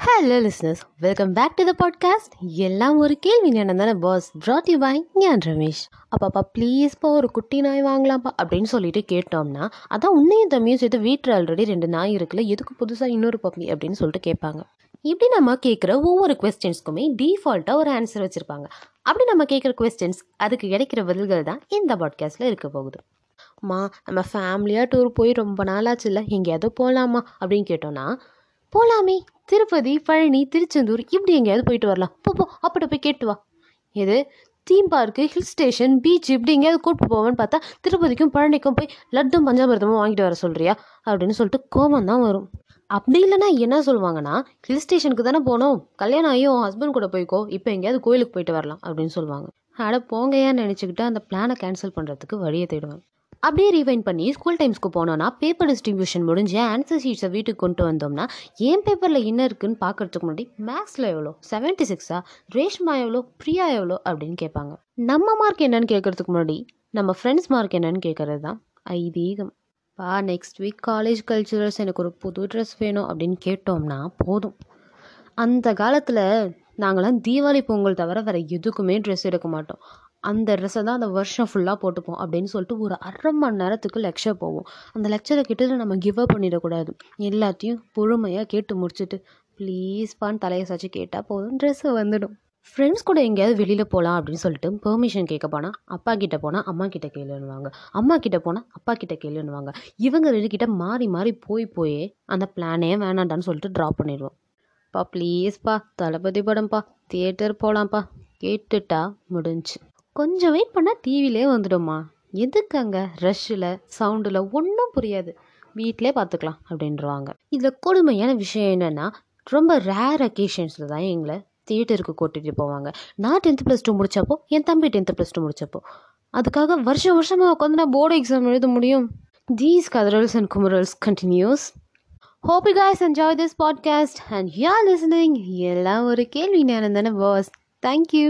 Hello listeners welcome back to the podcast எல்லாம் ஒரு கேள்வி ஞானம் தானே பாஸ் brought யூ பை ஞான் ரமேஷ். அப்பாப்பா ப்ளீஸ்ப்பா ஒரு குட்டி நாய் வாங்கலாம்ப்பா அப்படின்னு சொல்லிட்டு கேட்டோம்னா அதான் உன்னையும் தம்பியும் சேர்த்து வீட்டில் ஆல்ரெடி ரெண்டு நாய் இருக்குல்ல எதுக்கு புதுசாக இன்னொரு பப்பி அப்படின்னு சொல்லிட்டு கேட்பாங்க. இப்படி நம்ம கேட்குற ஒவ்வொரு கொஸ்டின்ஸ்க்குமே டிஃபால்ட்டாக ஒரு ஆன்சர் வச்சுருப்பாங்க. அப்படி நம்ம கேட்குற கொஸ்டின்ஸ் அதுக்கு கிடைக்கிற பதில்கள் தான் இந்த பாட்காஸ்ட்டில் இருக்க போகுது. மா நம்ம ஃபேமிலியாக டூர் போய் ரொம்ப நாளாச்சு இல்லை எங்கேயாவது போகலாமா அப்படின்னு கேட்டோன்னா போகலாமே திருப்பதி பழனி திருச்செந்தூர் இப்படி எங்கேயாவது போயிட்டு வரலாம். போ போ அப்படி போய் கேட்டு வா. எது? Theme park hill station beach இப்படி எங்கேயாவது கூப்பிட்டு போவேன்னு பார்த்தா திருப்பதிக்கும் பழனிக்கும் போய் லட்டும் பஞ்சாமிரதமும் வாங்கிட்டு வர சொல்கிறியா அப்படின்னு சொல்லிட்டு கோபம் தான் வரும். அப்படி இல்லைன்னா என்ன சொல்லுவாங்கன்னா ஹில் ஸ்டேஷனுக்கு தானே போனோம். கல்யாணம் ஆகியும் ஹஸ்பண்ட் கூட போய்க்கோ. இப்போ எங்கேயாவது கோயிலுக்கு போயிட்டு வரலாம் அப்படின்னு சொல்லுவாங்க. அட போங்கயான்னு நினச்சிக்கிட்டு அந்த பிளானை கேன்சல் பண்ணுறதுக்கு வழியை தேடுவேன். அப்படியே ரீவைண்ட் பண்ணி ஸ்கூல் டைம்ஸ்க்கு போனோன்னா பேப்பர் டிஸ்ட்ரிபியூஷன் முடிஞ்சு ஆன்சர் ஷீட்ஸை வீட்டுக்கு கொண்டு வந்தோம்னா என் பேப்பரில் என்ன இருக்குன்னு பார்க்கறதுக்கு முன்னாடி மேக்ஸில் எவ்வளோ? செவன்ட்டி சிக்ஸா ரேஷ்மா எவ்வளோ? பிரியா எவ்வளோ? அப்படின்னு கேட்பாங்க. நம்ம மார்க் என்னன்னு கேட்கறதுக்கு முன்னாடி நம்ம ஃப்ரெண்ட்ஸ் மார்க் என்னன்னு கேட்கறது தான் ஐதீகம். பா நெக்ஸ்ட் வீக் காலேஜ் கல்ச்சுரல்ஸ் எனக்கு ஒரு புது ட்ரெஸ் வேணும் அப்படின்னு கேட்டோம்னா போதும். அந்த காலத்தில் நாங்களாம் தீபாவளி பொங்கல் தவிர வேறு எதுக்குமே ட்ரெஸ் எடுக்க மாட்டோம். அந்த ட்ரெஸ்ஸை தான் அந்த வருஷம் ஃபுல்லாக போட்டுப்போம் அப்படின்னு சொல்லிட்டு ஒரு அரை மணி நேரத்துக்கு லெக்சர் போவோம். அந்த லெக்சரை கிட்ட நம்ம கிவ் அப் பண்ணிடக்கூடாது. எல்லாத்தையும் பொறுமையாக கேட்டு முடிச்சுட்டு ப்ளீஸ்பான்னு தலையை சாச்சு கேட்டால் போதும் ட்ரெஸ்ஸு வந்துடும். ஃப்ரெண்ட்ஸ் கூட எங்கேயாவது வெளியில் போகலாம் அப்படின்னு சொல்லிட்டு பெர்மிஷன் கேட்க போனால் அப்பா கிட்டே போனால் அம்மா கிட்டே கேளுன்னுவாங்க. அம்மா கிட்டே போனால் அப்பா கிட்டே கேளுன்னுவாங்க. இவங்க ரெண்டு கிட்ட மாறி மாறி போய் போய் அந்த பிளானே வேணாண்டான்னு சொல்லிட்டு ட்ராப் பண்ணிடுவோம். பா ப்ளீஸ்ப்பா தளபதி படம்ப்பா தியேட்டர் போகலாம்ப்பா கேட்டுட்டா முடிஞ்சு. கொஞ்சம் வெயிட் பண்ணால் டிவிலே வந்துடும்மா. எதுக்குங்க ரஷ்ஷில் சவுண்டில் ஒன்றும் புரியாது. வீட்டிலே பார்த்துக்கலாம் அப்படின்றவாங்க. இதில் கொடுமையான விஷயம் என்னென்னா ரொம்ப ரேர் அக்கேஷன்ஸில் தான் எங்களை தியேட்டருக்கு கூட்டிகிட்டு போவாங்க. நான் டென்த்து ப்ளஸ் டூ முடித்தப்போ என் தம்பி டென்த்து ப்ளஸ் டூ முடித்தப்போ அதுக்காக வருஷம் வருஷமாக உட்காந்து நான் போர்டு எக்ஸாம் எழுத முடியும். தீஸ் கதரல்ஸ் and குமரல்ஸ் continues Hope you enjoy this podcast and you are listening எல்லாம் ஒரு கேள்வி நேரம் தானே பாஸ் தேங்க்யூ